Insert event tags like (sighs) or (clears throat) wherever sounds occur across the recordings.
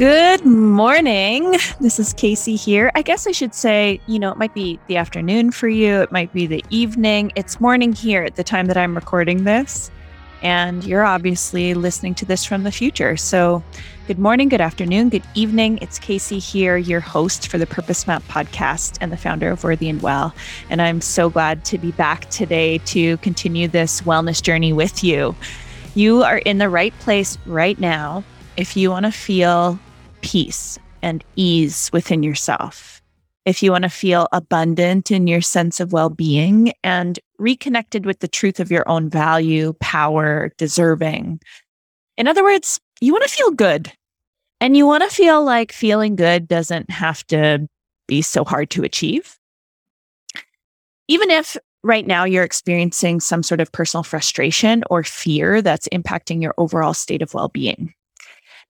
Good morning. This is Casey here. I guess I should say, you know, it might be the afternoon for you, it might be the evening. It's morning here at the time that I'm recording this. And you're obviously listening to this from the future. So, good morning, good afternoon, good evening. It's Casey here, your host for the Purpose Map podcast and the founder of Worthy and Well. And I'm so glad to be back today to continue this wellness journey with you. You are in the right place right now if you want to feel peace and ease within yourself, if you want to feel abundant in your sense of well being and reconnected with the truth of your own value, power, deserving. In other words, you want to feel good and you want to feel like feeling good doesn't have to be so hard to achieve. Even if right now you're experiencing some sort of personal frustration or fear that's impacting your overall state of well being.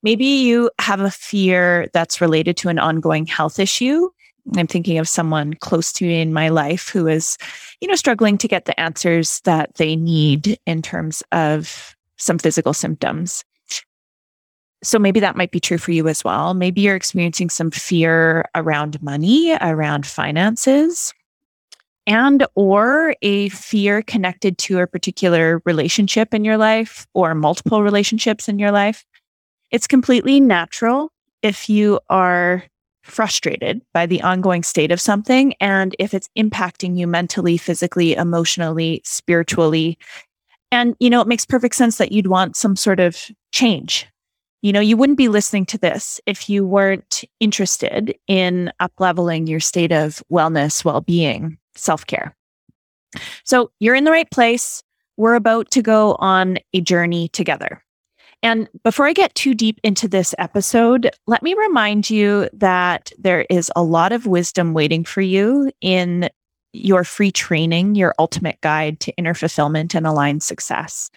Maybe you have a fear that's related to an ongoing health issue. I'm thinking of someone close to me in my life who is, you know, struggling to get the answers that they need in terms of some physical symptoms. So maybe that might be true for you as well. Maybe you're experiencing some fear around money, around finances, and or a fear connected to a particular relationship in your life or multiple relationships in your life. It's completely natural if you are frustrated by the ongoing state of something and if it's impacting you mentally, physically, emotionally, spiritually. And, you know, it makes perfect sense that you'd want some sort of change. You know, you wouldn't be listening to this if you weren't interested in upleveling your state of wellness, well being, self care. So you're in the right place. We're about to go on a journey together. And before I get too deep into this episode, let me remind you that there is a lot of wisdom waiting for you in your free training, your ultimate guide to inner fulfillment and aligned success.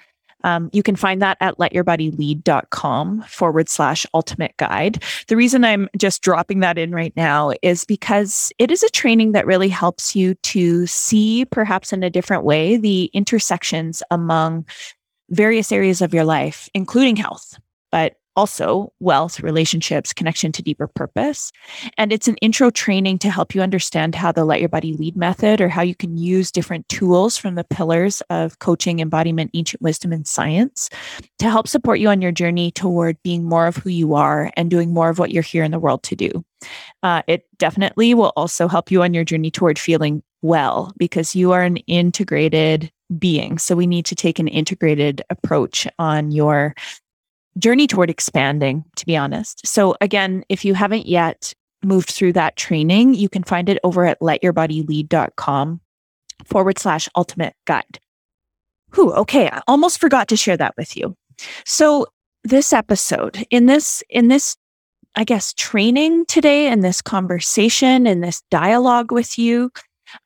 Um, you can find that at letyourbodylead.com forward slash ultimate guide. The reason I'm just dropping that in right now is because it is a training that really helps you to see, perhaps in a different way, the intersections among various areas of your life, including health, but also wealth, relationships, connection to deeper purpose. And it's an intro training to help you understand how the Let Your Body Lead method or how you can use different tools from the pillars of coaching, embodiment, ancient wisdom, and science to help support you on your journey toward being more of who you are and doing more of what you're here in the world to do. Uh, it definitely will also help you on your journey toward feeling well because you are an integrated being. So we need to take an integrated approach on your journey toward expanding, to be honest. So again, if you haven't yet moved through that training, you can find it over at letyourbodylead.com forward slash ultimate guide. Whew, okay. I almost forgot to share that with you. So this episode in this, in this, I guess, training today and this conversation and this dialogue with you,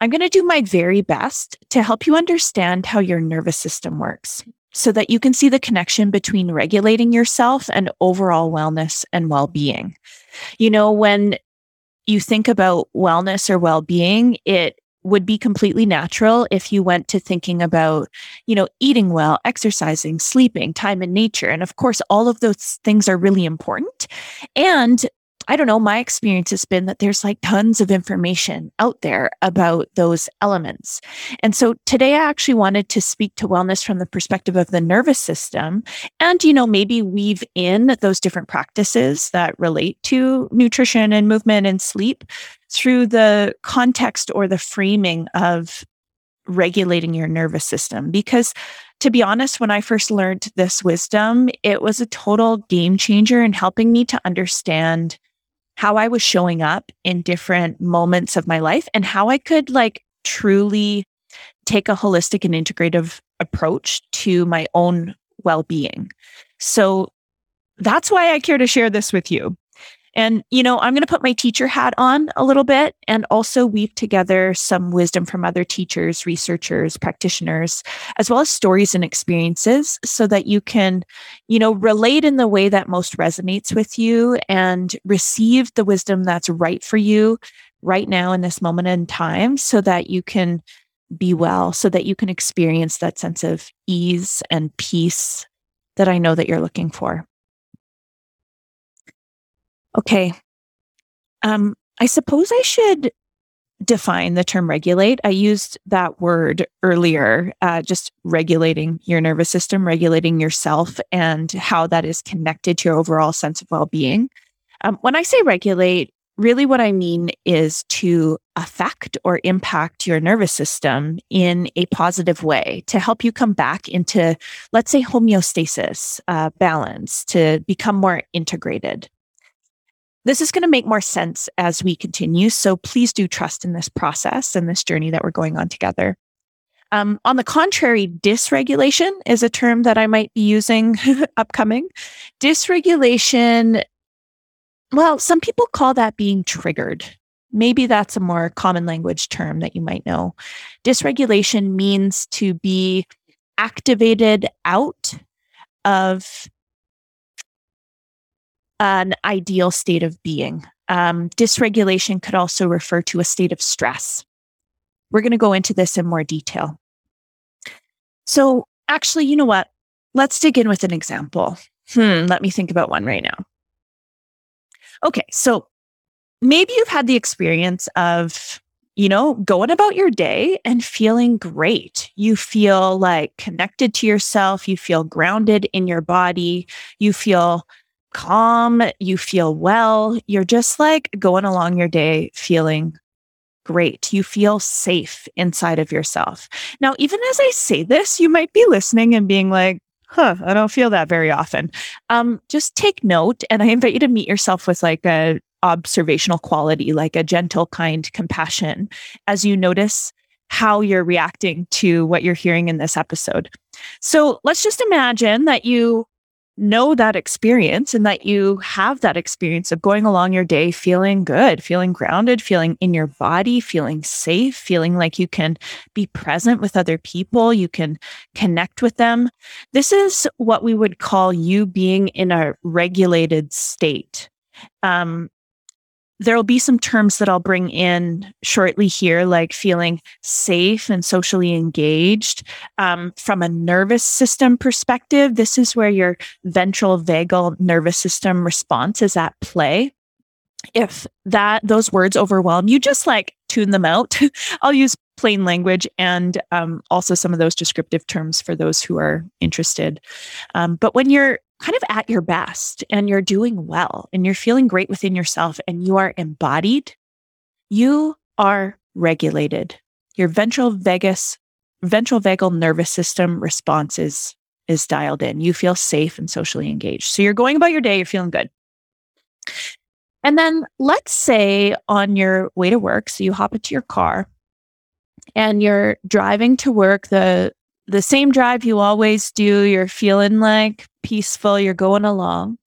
I'm going to do my very best to help you understand how your nervous system works so that you can see the connection between regulating yourself and overall wellness and well being. You know, when you think about wellness or well being, it would be completely natural if you went to thinking about, you know, eating well, exercising, sleeping, time in nature. And of course, all of those things are really important. And I don't know, my experience has been that there's like tons of information out there about those elements. And so today I actually wanted to speak to wellness from the perspective of the nervous system and, you know, maybe weave in those different practices that relate to nutrition and movement and sleep through the context or the framing of regulating your nervous system. Because to be honest, when I first learned this wisdom, it was a total game changer in helping me to understand how I was showing up in different moments of my life and how I could like truly take a holistic and integrative approach to my own well being. So that's why I care to share this with you. And, you know, I'm going to put my teacher hat on a little bit and also weave together some wisdom from other teachers, researchers, practitioners, as well as stories and experiences so that you can, you know, relate in the way that most resonates with you and receive the wisdom that's right for you right now in this moment in time so that you can be well, so that you can experience that sense of ease and peace that I know that you're looking for. Okay. Um, I suppose I should define the term regulate. I used that word earlier, uh, just regulating your nervous system, regulating yourself, and how that is connected to your overall sense of well being. Um, when I say regulate, really what I mean is to affect or impact your nervous system in a positive way to help you come back into, let's say, homeostasis, uh, balance, to become more integrated. This is going to make more sense as we continue. So please do trust in this process and this journey that we're going on together. Um, on the contrary, dysregulation is a term that I might be using (laughs) upcoming. Dysregulation, well, some people call that being triggered. Maybe that's a more common language term that you might know. Dysregulation means to be activated out of an ideal state of being. Um, dysregulation could also refer to a state of stress. We're going to go into this in more detail. So, actually, you know what? Let's dig in with an example. Hmm, let me think about one right now. Okay, so maybe you've had the experience of, you know, going about your day and feeling great. You feel like connected to yourself, you feel grounded in your body, you feel calm, you feel well, you're just like going along your day feeling great. You feel safe inside of yourself. Now, even as I say this, you might be listening and being like, huh, I don't feel that very often. Um, just take note. And I invite you to meet yourself with like a observational quality, like a gentle, kind compassion as you notice how you're reacting to what you're hearing in this episode. So let's just imagine that you know that experience and that you have that experience of going along your day feeling good, feeling grounded, feeling in your body, feeling safe, feeling like you can be present with other people, you can connect with them. This is what we would call you being in a regulated state. Um, there'll be some terms that I'll bring in shortly here, like feeling safe and socially engaged. Um, from a nervous system perspective, this is where your ventral vagal nervous system response is at play. If that those words overwhelm you, just like tune them out. (laughs) I'll use plain language and um, also some of those descriptive terms for those who are interested. Um, but when you're kind of at your best and you're doing well and you're feeling great within yourself and you are embodied, you are regulated. Your ventral vagus, ventral vagal nervous system response is, is dialed in. You feel safe and socially engaged. So you're going about your day, you're feeling good. And then let's say on your way to work, so you hop into your car and you're driving to work, the the same drive you always do, you're feeling like peaceful, you're going along.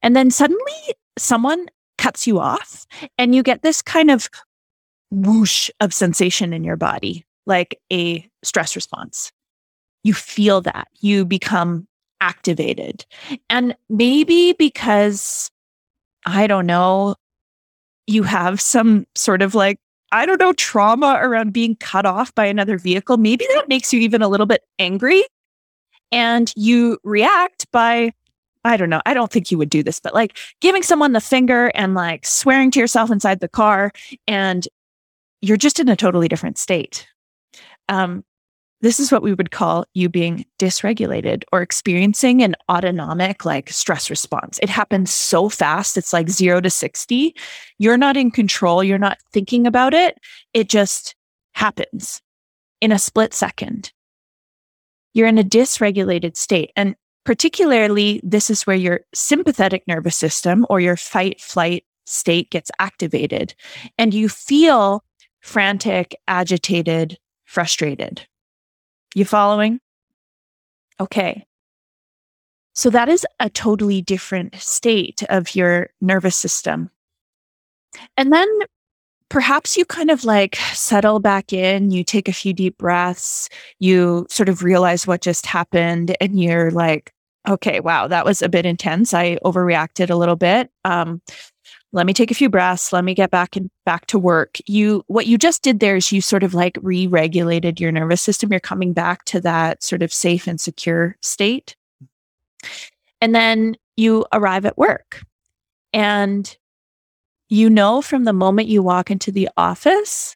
And then suddenly someone cuts you off and you get this kind of whoosh of sensation in your body, like a stress response. You feel that you become activated. And maybe because, I don't know, you have some sort of like I don't know, trauma around being cut off by another vehicle, maybe that makes you even a little bit angry. And you react by, I don't know, I don't think you would do this, but like giving someone the finger and like swearing to yourself inside the car. And you're just in a totally different state. Um, this is what we would call you being dysregulated or experiencing an autonomic like stress response. It happens so fast. It's like zero to 60. You're not in control. You're not thinking about it. It just happens in a split second. You're in a dysregulated state. And particularly, this is where your sympathetic nervous system or your fight flight state gets activated and you feel frantic, agitated, frustrated. You following? Okay. So that is a totally different state of your nervous system. And then perhaps you kind of like settle back in, you take a few deep breaths, you sort of realize what just happened, and you're like, okay, wow, that was a bit intense. I overreacted a little bit. Um, let me take a few breaths let me get back and back to work. You what you just did there is you sort of like re-regulated your nervous system. You're coming back to that sort of safe and secure state. And then you arrive at work. And you know from the moment you walk into the office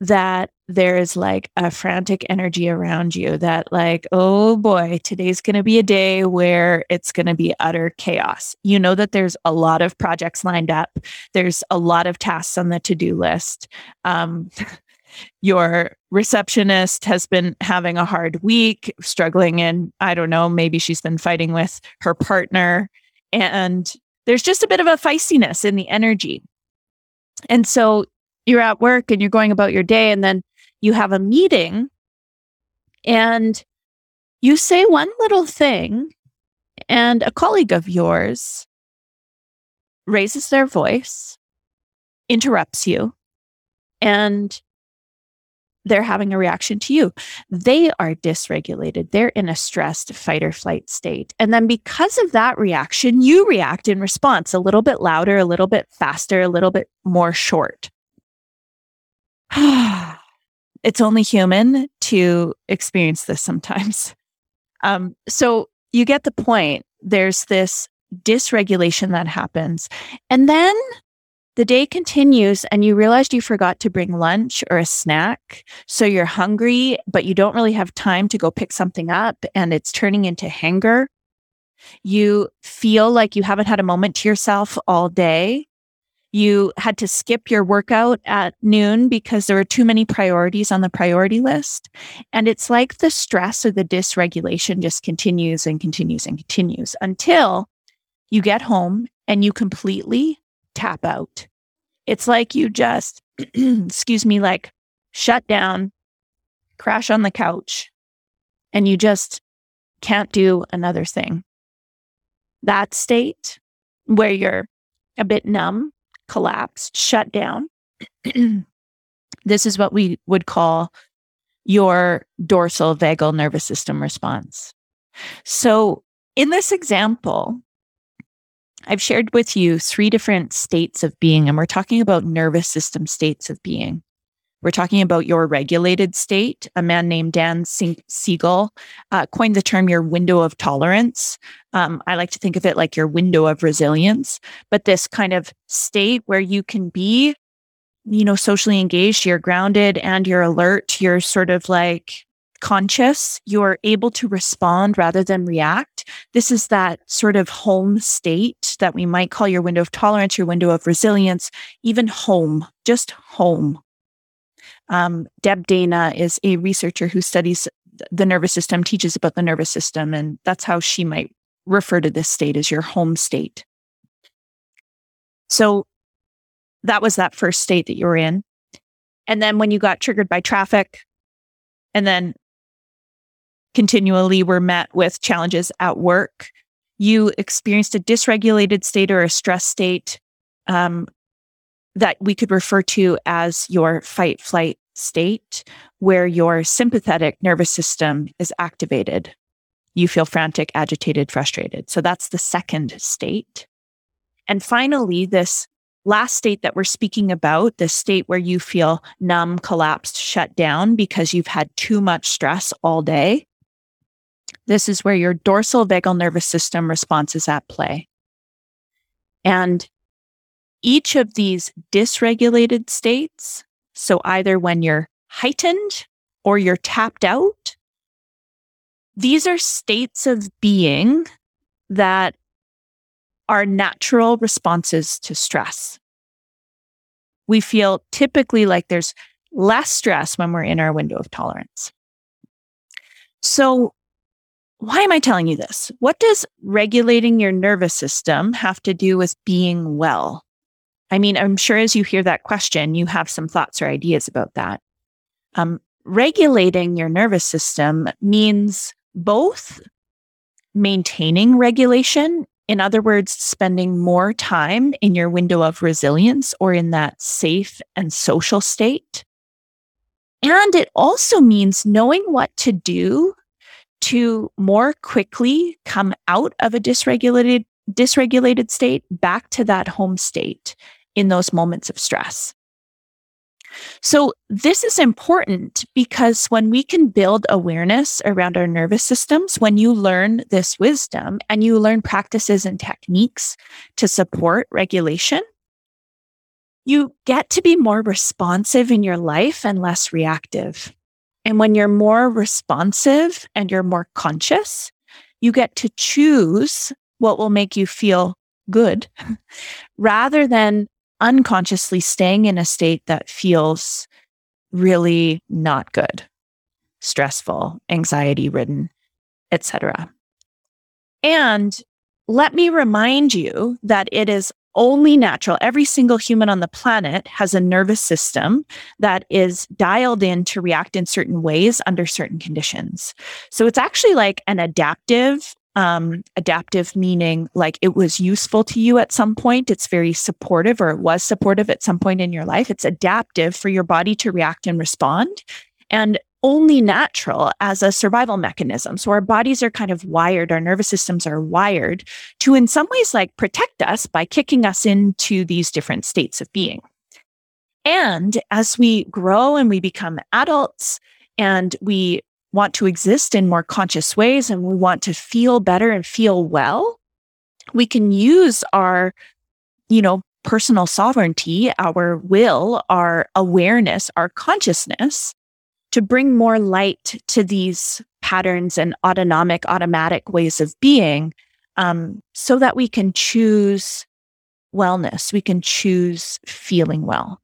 that there is like a frantic energy around you that like oh boy today's going to be a day where it's going to be utter chaos. You know that there's a lot of projects lined up. There's a lot of tasks on the to-do list. Um, (laughs) your receptionist has been having a hard week struggling and i don't know maybe she's been fighting with her partner and there's just a bit of a feistiness in the energy. And so you're at work and you're going about your day and then you have a meeting and you say one little thing and a colleague of yours raises their voice, interrupts you, and they're having a reaction to you. They are dysregulated. They're in a stressed fight or flight state. And then because of that reaction, you react in response a little bit louder, a little bit faster, a little bit more short. (sighs) (sighs) it's only human to experience this sometimes. (laughs) Um, so you get the point. There's this dysregulation that happens. And then the day continues and you realized you forgot to bring lunch or a snack. So you're hungry, but you don't really have time to go pick something up and it's turning into hunger. You feel like you haven't had a moment to yourself all day. You had to skip your workout at noon because there were too many priorities on the priority list. And it's like the stress or the dysregulation just continues and continues and continues until you get home and you completely tap out. It's like you just, (clears throat) excuse me, like shut down, crash on the couch, and you just can't do another thing. That state where you're a bit numb collapsed, shut down. (clears throat) this is what we would call your dorsal vagal nervous system response. So, in this example, I've shared with you three different states of being, and we're talking about nervous system states of being. We're talking about your regulated state. A man named Dan Siegel uh, coined the term your window of tolerance. Um, I like to think of it like your window of resilience, but this kind of state where you can be, you know, socially engaged, you're grounded and you're alert, you're sort of like conscious, you're able to respond rather than react. This is that sort of home state that we might call your window of tolerance, your window of resilience, even home, just home. Um, Deb Dana is a researcher who studies the nervous system, teaches about the nervous system, and that's how she might refer to this state as your home state. So that was that first state that you were in. And then when you got triggered by traffic, and then continually were met with challenges at work, you experienced a dysregulated state or a stress state um, that we could refer to as your fight flight state, where your sympathetic nervous system is activated. You feel frantic, agitated, frustrated. So that's the second state. And finally, this last state that we're speaking about, the state where you feel numb, collapsed, shut down because you've had too much stress all day. This is where your dorsal vagal nervous system response is at play. And each of these dysregulated states, so either when you're heightened or you're tapped out, these are states of being that are natural responses to stress. We feel typically like there's less stress when we're in our window of tolerance. So, why am I telling you this? What does regulating your nervous system have to do with being well? I mean, I'm sure as you hear that question, you have some thoughts or ideas about that. Um, regulating your nervous system means both maintaining regulation, in other words, spending more time in your window of resilience or in that safe and social state. And it also means knowing what to do to more quickly come out of a dysregulated dysregulated state back to that home state in those moments of stress. So, this is important because when we can build awareness around our nervous systems, when you learn this wisdom and you learn practices and techniques to support regulation, you get to be more responsive in your life and less reactive. And when you're more responsive and you're more conscious, you get to choose what will make you feel good (laughs) rather than unconsciously staying in a state that feels really not good, stressful, anxiety ridden, etc. And let me remind you that it is only natural. Every single human on the planet has a nervous system that is dialed in to react in certain ways under certain conditions. So it's actually like an adaptive um, adaptive meaning like it was useful to you at some point. It's very supportive or it was supportive at some point in your life. It's adaptive for your body to react and respond and only natural as a survival mechanism. So our bodies are kind of wired, our nervous systems are wired to, in some ways, like protect us by kicking us into these different states of being. And as we grow and we become adults and we want to exist in more conscious ways and we want to feel better and feel well, we can use our, you know, personal sovereignty, our will, our awareness, our consciousness to bring more light to these patterns and autonomic, automatic ways of being um, so that we can choose wellness. We can choose feeling well.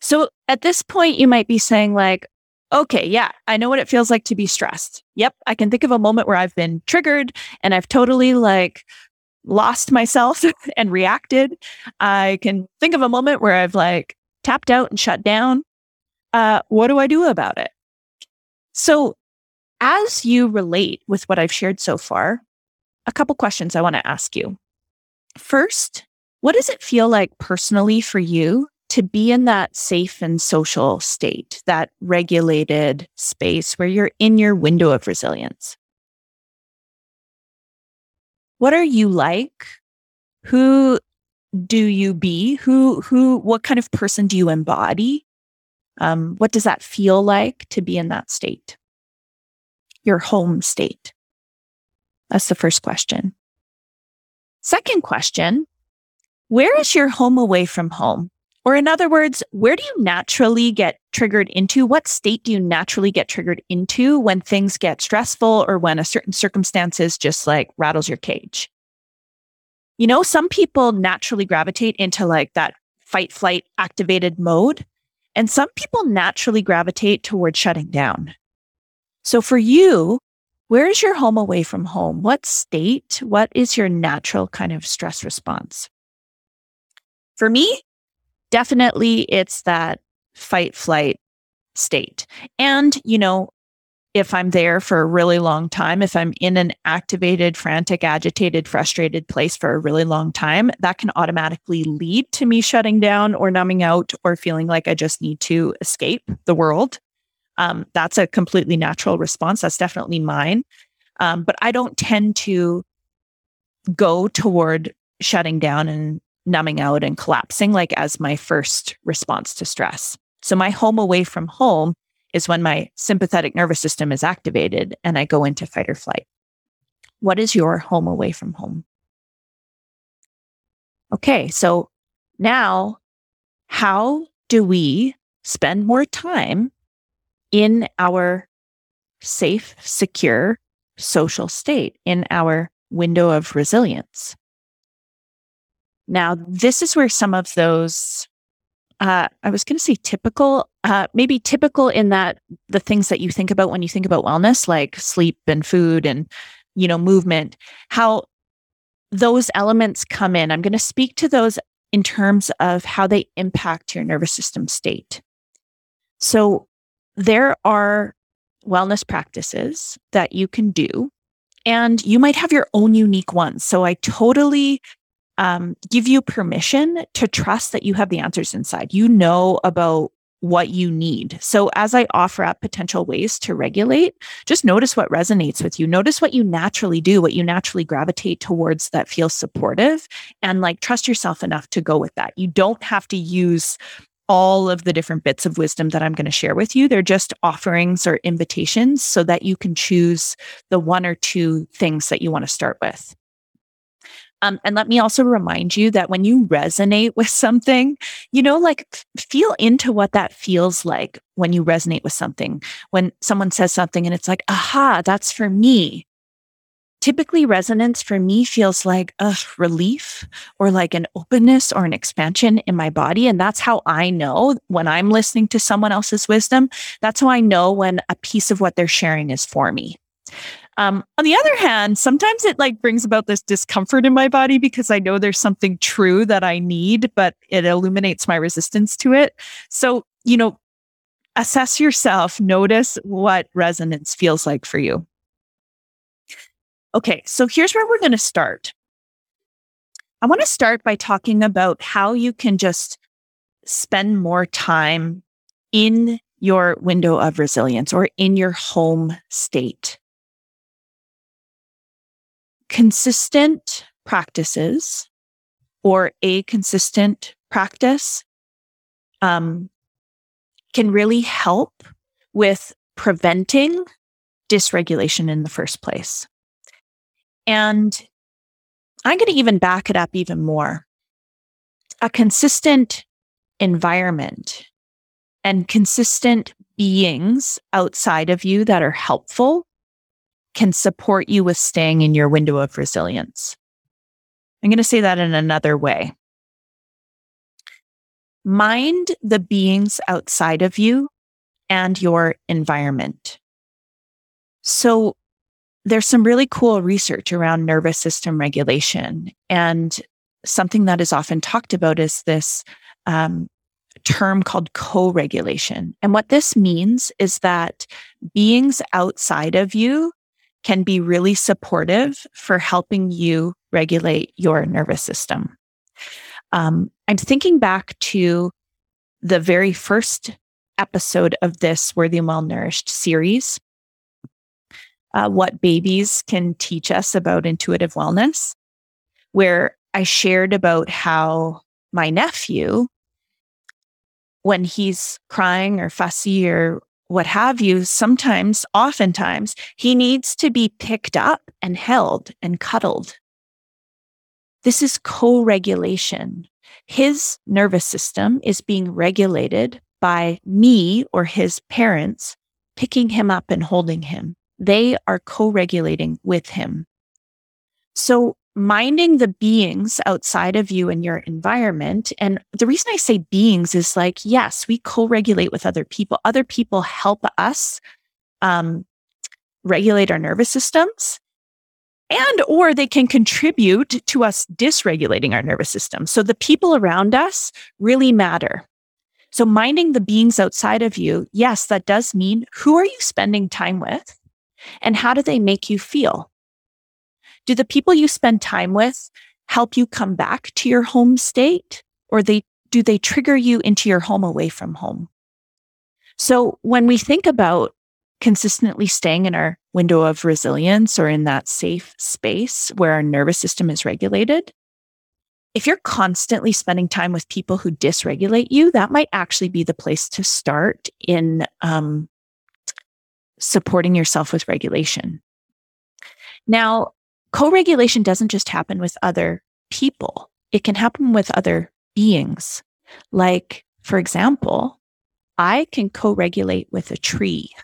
So at this point, you might be saying, like, okay, yeah, I know what it feels like to be stressed. Yep, I can think of a moment where I've been triggered and I've totally like lost myself (laughs) and reacted. I can think of a moment where I've like tapped out and shut down. Uh, what do I do about it? So, as you relate with what I've shared so far, a couple questions I want to ask you. First, what does it feel like personally for you to be in that safe and social state, that regulated space where you're in your window of resilience. What are you like? Who do you be? Who, who, what kind of person do you embody? Um, what does that feel like to be in that state? Your home state. That's the first question. Second question Where is your home away from home? Or, in other words, where do you naturally get triggered into? What state do you naturally get triggered into when things get stressful or when a certain circumstances just like rattles your cage? You know, some people naturally gravitate into like that fight flight activated mode, and some people naturally gravitate towards shutting down. So, for you, where is your home away from home? What state? What is your natural kind of stress response? For me, definitely it's that fight flight state. And, you know, if I'm there for a really long time, if I'm in an activated, frantic, agitated, frustrated place for a really long time, that can automatically lead to me shutting down or numbing out or feeling like I just need to escape the world. Um, that's a completely natural response. That's definitely mine. Um, but I don't tend to go toward shutting down and numbing out and collapsing like as my first response to stress. So my home away from home is when my sympathetic nervous system is activated and I go into fight or flight. What is your home away from home? Okay, so now how do we spend more time in our safe, secure social state, in our window of resilience? Now, this is where some of those, uh, I was going to say typical, uh, maybe typical in that the things that you think about when you think about wellness, like sleep and food and, you know, movement, how those elements come in. I'm going to speak to those in terms of how they impact your nervous system state. So, there are wellness practices that you can do, and you might have your own unique ones. So, I totally um, give you permission to trust that you have the answers inside. You know about what you need. So as I offer up potential ways to regulate, just notice what resonates with you. Notice what you naturally do, what you naturally gravitate towards that feels supportive and like trust yourself enough to go with that. You don't have to use all of the different bits of wisdom that I'm going to share with you. They're just offerings or invitations so that you can choose the one or two things that you want to start with. Um, and let me also remind you that when you resonate with something, you know, like feel into what that feels like when you resonate with something. When someone says something and it's like, aha, that's for me typically resonance for me feels like a relief or like an openness or an expansion in my body. And that's how I know when I'm listening to someone else's wisdom. That's how I know when a piece of what they're sharing is for me. Um, on the other hand, sometimes it like brings about this discomfort in my body because I know there's something true that I need, but it illuminates my resistance to it. So, you know, assess yourself, notice what resonance feels like for you. Okay, so here's where we're going to start. I want to start by talking about how you can just spend more time in your window of resilience or in your home state. Consistent practices or a consistent practice um, can really help with preventing dysregulation in the first place. And I'm going to even back it up even more. A consistent environment and consistent beings outside of you that are helpful can support you with staying in your window of resilience. I'm going to say that in another way. Mind the beings outside of you and your environment. So there's some really cool research around nervous system regulation. And something that is often talked about is this um, term called co regulation. And what this means is that beings outside of you can be really supportive for helping you regulate your nervous system. Um, I'm thinking back to the very first episode of this Worthy and Well Nourished series uh, what babies can teach us about intuitive wellness, where I shared about how my nephew, when he's crying or fussy or what have you, sometimes, oftentimes, he needs to be picked up and held and cuddled. This is co regulation. His nervous system is being regulated by me or his parents picking him up and holding him they are co regulating with him. So, minding the beings outside of you and your environment. And the reason I say beings is like, yes, we co regulate with other people. Other people help us um, regulate our nervous systems and or they can contribute to us dysregulating our nervous system so the people around us really matter so minding the beings outside of you yes that does mean who are you spending time with and how do they make you feel? Do the people you spend time with help you come back to your home state or they do they trigger you into your home away from home? So when we think about consistently staying in our window of resilience or in that safe space where our nervous system is regulated, if you're constantly spending time with people who dysregulate you, that might actually be the place to start in um, supporting yourself with regulation. Now, co regulation doesn't just happen with other people, it can happen with other beings. Like, for example, I can co regulate with a tree. (laughs)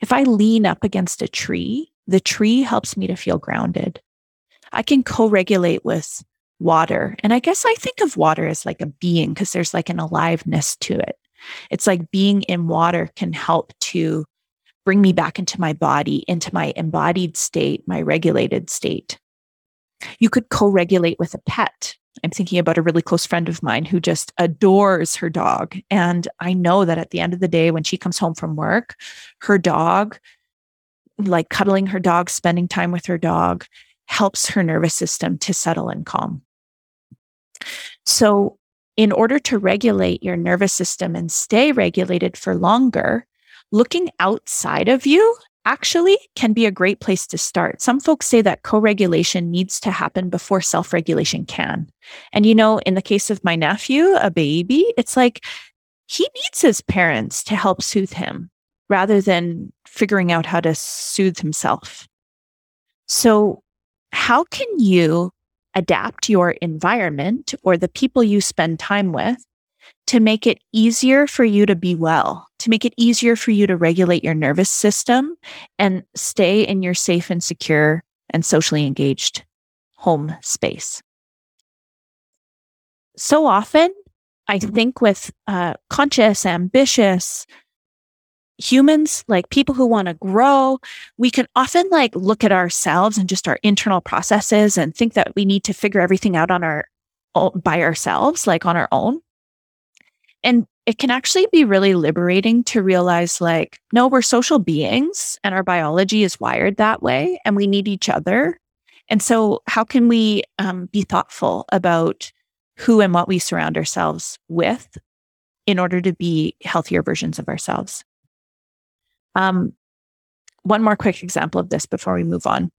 If I lean up against a tree, the tree helps me to feel grounded. I can co regulate with water. And I guess I think of water as like a being because there's like an aliveness to it. It's like being in water can help to bring me back into my body, into my embodied state, my regulated state. You could co regulate with a pet. I'm thinking about a really close friend of mine who just adores her dog. And I know that at the end of the day, when she comes home from work, her dog, like cuddling her dog, spending time with her dog, helps her nervous system to settle and calm. So, in order to regulate your nervous system and stay regulated for longer, looking outside of you actually can be a great place to start. Some folks say that co regulation needs to happen before self regulation can. And, you know, in the case of my nephew, a baby, it's like he needs his parents to help soothe him rather than figuring out how to soothe himself. So, how can you adapt your environment or the people you spend time with to make it easier for you to be well, to make it easier for you to regulate your nervous system and stay in your safe and secure and socially engaged home space? So often, I think with uh, conscious, ambitious, humans, like people who want to grow, we can often like look at ourselves and just our internal processes and think that we need to figure everything out on our by ourselves, like on our own. And it can actually be really liberating to realize like, no, we're social beings and our biology is wired that way and we need each other. And so, how can we um, be thoughtful about who and what we surround ourselves with in order to be healthier versions of ourselves? Um, one more quick example of this before we move on.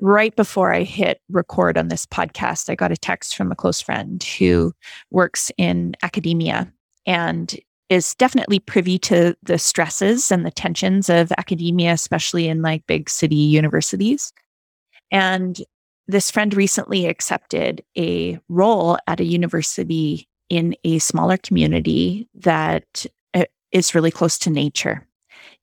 Right before I hit record on this podcast, I got a text from a close friend who works in academia and is definitely privy to the stresses and the tensions of academia, especially in like big city universities. And this friend recently accepted a role at a university in a smaller community that uh, really close to nature.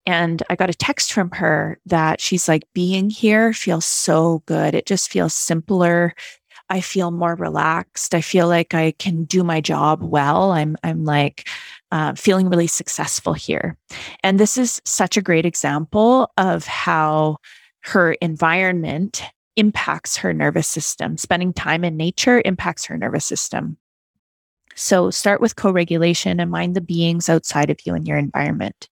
And I got a text from her that she's like, being here feels so good. It just feels simpler. I feel more relaxed. I feel like I can do my job well. I'm, I'm like uh, feeling really successful here. And this is such a great example of how her environment impacts her nervous system. Spending time in nature impacts her nervous system. So start with co regulation and mind the beings outside of you and your environment.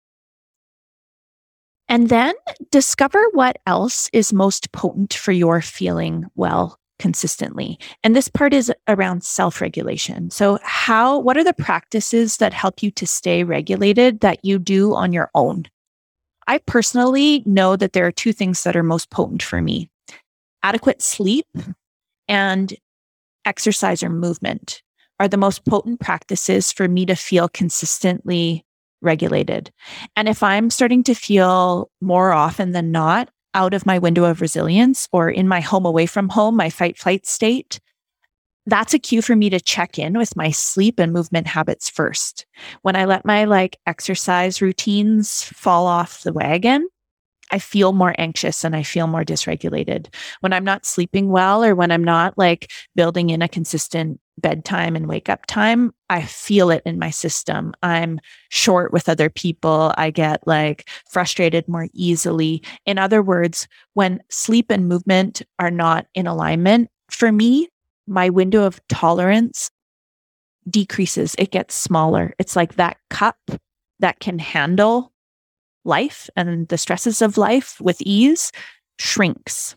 And then discover what else is most potent for your feeling well consistently. And this part is around self regulation. So, how, what are the practices that help you to stay regulated that you do on your own? I personally know that there are two things that are most potent for me adequate sleep and exercise or movement are the most potent practices for me to feel consistently regulated. And if I'm starting to feel more often than not out of my window of resilience or in my home away from home, my fight flight state, that's a cue for me to check in with my sleep and movement habits first. When I let my like exercise routines fall off the wagon, I feel more anxious and I feel more dysregulated. When I'm not sleeping well or when I'm not like building in a consistent bedtime and wake up time, I feel it in my system. I'm short with other people. I get like frustrated more easily. In other words, when sleep and movement are not in alignment, for me, my window of tolerance decreases. It gets smaller. It's like that cup that can handle life and the stresses of life with ease shrinks.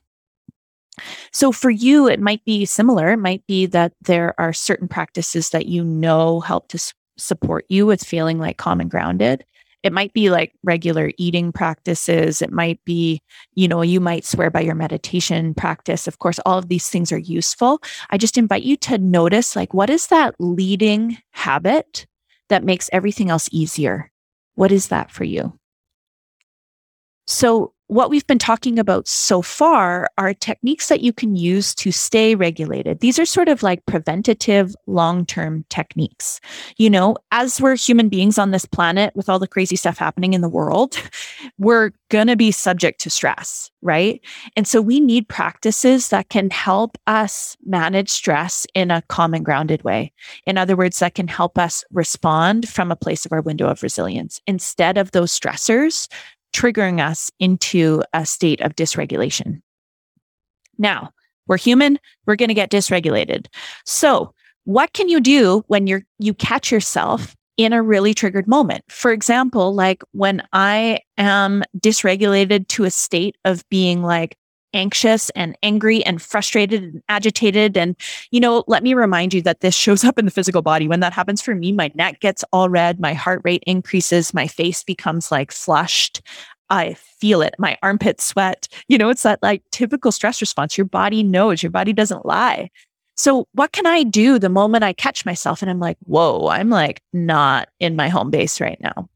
So for you, it might be similar. It might be that there are certain practices that you know help to support you with feeling like calm and grounded. It might be like regular eating practices. It might be, you know, you might swear by your meditation practice. Of course, all of these things are useful. I just invite you to notice like, what is that leading habit that makes everything else easier? What is that for you? So, what we've been talking about so far are techniques that you can use to stay regulated. These are sort of like preventative long term techniques. You know, as we're human beings on this planet with all the crazy stuff happening in the world, (laughs) we're going to be subject to stress, right? And so we need practices that can help us manage stress in a calm and grounded way. In other words, that can help us respond from a place of our window of resilience instead of those stressors triggering us into a state of dysregulation. Now, we're human, we're going to get dysregulated. So, what can you do when you're you catch yourself in a really triggered moment? For example, like when I am dysregulated to a state of being like anxious and angry and frustrated and agitated. And, you know, let me remind you that this shows up in the physical body. When that happens for me, my neck gets all red, my heart rate increases, my face becomes like flushed. I feel it. My armpits sweat. You know, it's that like typical stress response. Your body knows, your body doesn't lie. So, what can I do the moment I catch myself and I'm like, whoa, I'm like not in my home base right now?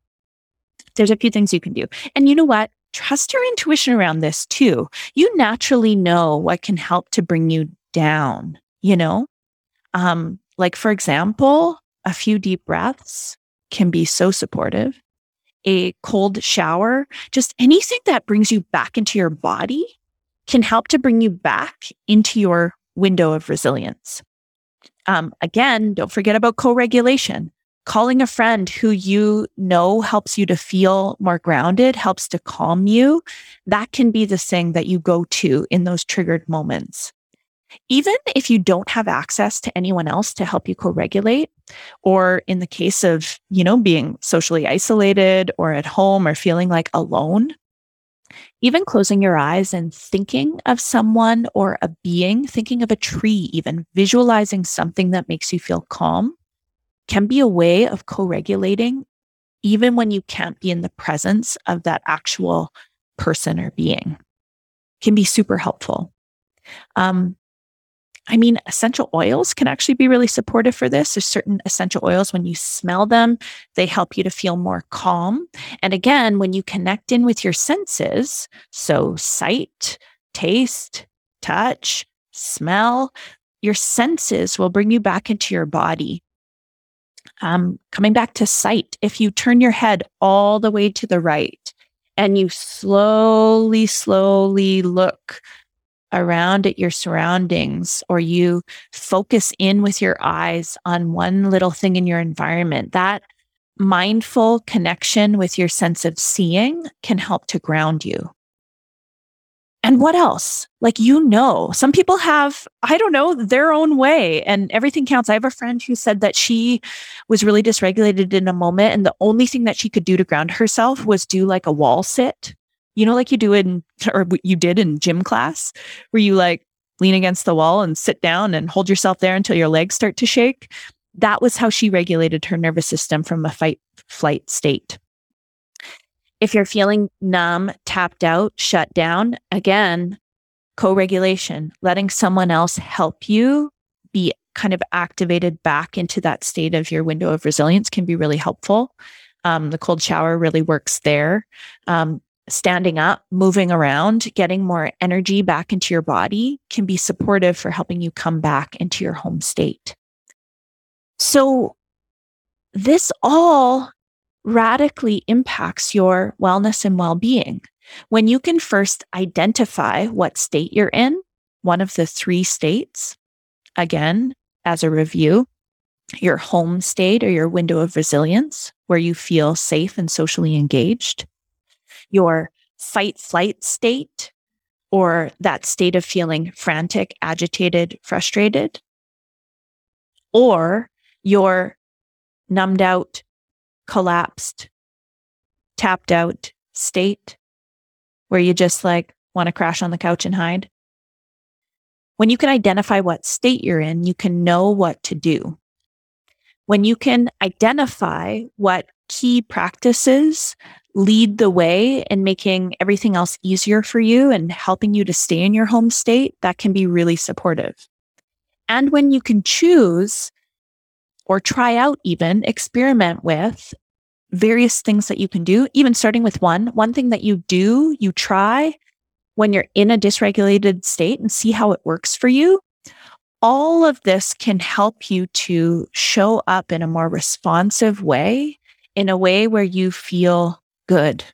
There's a few things you can do. And you know what? Trust your intuition around this too. You naturally know what can help to bring you down, you know? Um, like, for example, a few deep breaths can be so supportive. A cold shower, just anything that brings you back into your body can help to bring you back into your window of resilience. Um, again, don't forget about co regulation. Calling a friend who you know helps you to feel more grounded, helps to calm you. That can be the thing that you go to in those triggered moments. Even if you don't have access to anyone else to help you co-regulate, or in the case of, you know, being socially isolated or at home or feeling like alone, even closing your eyes and thinking of someone or a being, thinking of a tree, even visualizing something that makes you feel calm can be a way of co regulating, even when you can't be in the presence of that actual person or being. Can be super helpful. Um, I mean, essential oils can actually be really supportive for this. There's certain essential oils, when you smell them, they help you to feel more calm. And again, when you connect in with your senses, so sight, taste, touch, smell, your senses will bring you back into your body. Um, coming back to sight, if you turn your head all the way to the right and you slowly, slowly look around at your surroundings or you focus in with your eyes on one little thing in your environment, that mindful connection with your sense of seeing can help to ground you. And what else? Like, you know, some people have, I don't know, their own way and everything counts. I have a friend who said that she was really dysregulated in a moment. And the only thing that she could do to ground herself was do like a wall sit you know, like you do in, (laughs) or you did in gym class, where you like lean against the wall and sit down and hold yourself there until your legs start to shake. That was how she regulated her nervous system from a fight flight state. If you're feeling numb, tapped out, shut down, again, co regulation, letting someone else help you be kind of activated back into that state of your window of resilience can be really helpful. Um, the cold shower really works there. Um, standing up, moving around, getting more energy back into your body can be supportive for helping you come back into your home state. So, this all radically impacts your wellness and well being. When you can first identify what state you're in, one of the three states, again, as a review, your home state or your window of resilience, where you feel safe and socially engaged your fight flight state or that state of feeling frantic, agitated, frustrated, or your numbed out, collapsed, tapped out state where you just like want to crash on the couch and hide. When you can identify what state you're in, you can know what to do. When you can identify what key practices lead the way in making everything else easier for you and helping you to stay in your home state, that can be really supportive. And when you can choose or try out, even experiment with various things that you can do, even starting with one, one thing that you do, you try when you're in a dysregulated state and see how it works for you. All of this can help you to show up in a more responsive way, in a way where you feel good.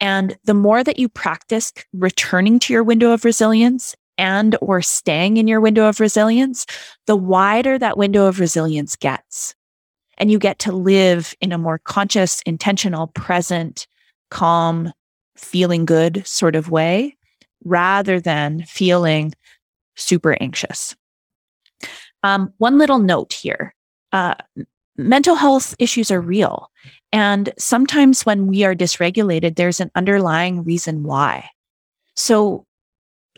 And the more that you practice returning to your window of resilience and or staying in your window of resilience, the wider that window of resilience gets. And you get to live in a more conscious, intentional, present, calm, feeling good sort of way rather than feeling super anxious. Um, one little note here. Uh, mental health issues are real. And sometimes when we are dysregulated, there's an underlying reason why. So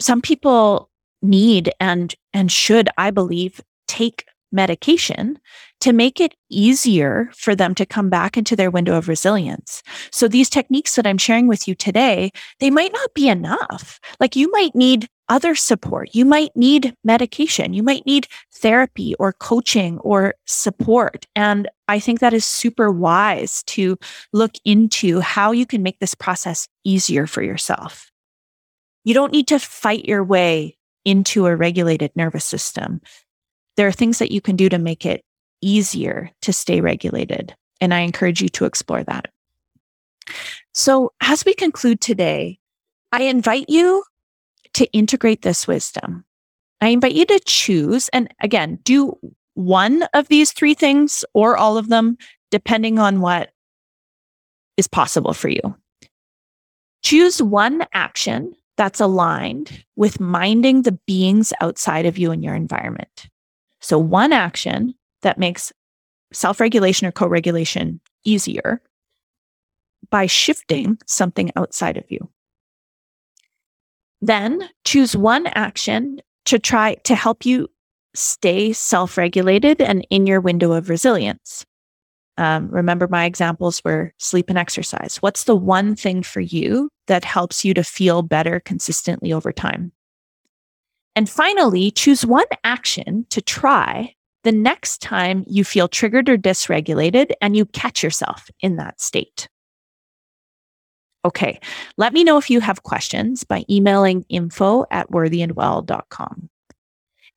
some people need and and should, I believe, take medication to make it easier for them to come back into their window of resilience. So these techniques that I'm sharing with you today, they might not be enough. Like you might need other support. You might need medication. You might need therapy or coaching or support. And I think that is super wise to look into how you can make this process easier for yourself. You don't need to fight your way into a regulated nervous system. There are things that you can do to make it easier to stay regulated. And I encourage you to explore that. So as we conclude today, I invite you to integrate this wisdom. I invite you to choose, and again, do one of these three things or all of them, depending on what is possible for you. Choose one action that's aligned with minding the beings outside of you and your environment. So, one action that makes self regulation or co regulation easier by shifting something outside of you. Then choose one action to try to help you stay self regulated and in your window of resilience. Um, remember, my examples were sleep and exercise. What's the one thing for you that helps you to feel better consistently over time? And finally, choose one action to try the next time you feel triggered or dysregulated and you catch yourself in that state. Okay, let me know if you have questions by emailing info at worthyandwell.com.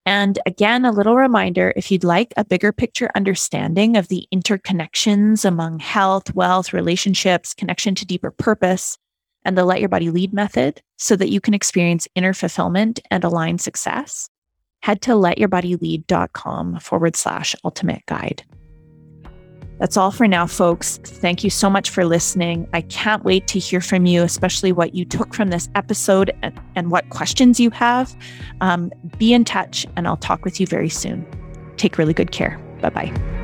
And again, a little reminder if you'd like a bigger picture understanding of the interconnections among health, wealth, relationships, connection to deeper purpose, and the Let Your Body Lead method so that you can experience inner fulfillment and align success, head to letyourbodylead.com forward slash ultimate guide. That's all for now, folks. Thank you so much for listening. I can't wait to hear from you, especially what you took from this episode and, and what questions you have. Um, be in touch, and I'll talk with you very soon. Take really good care. Bye bye.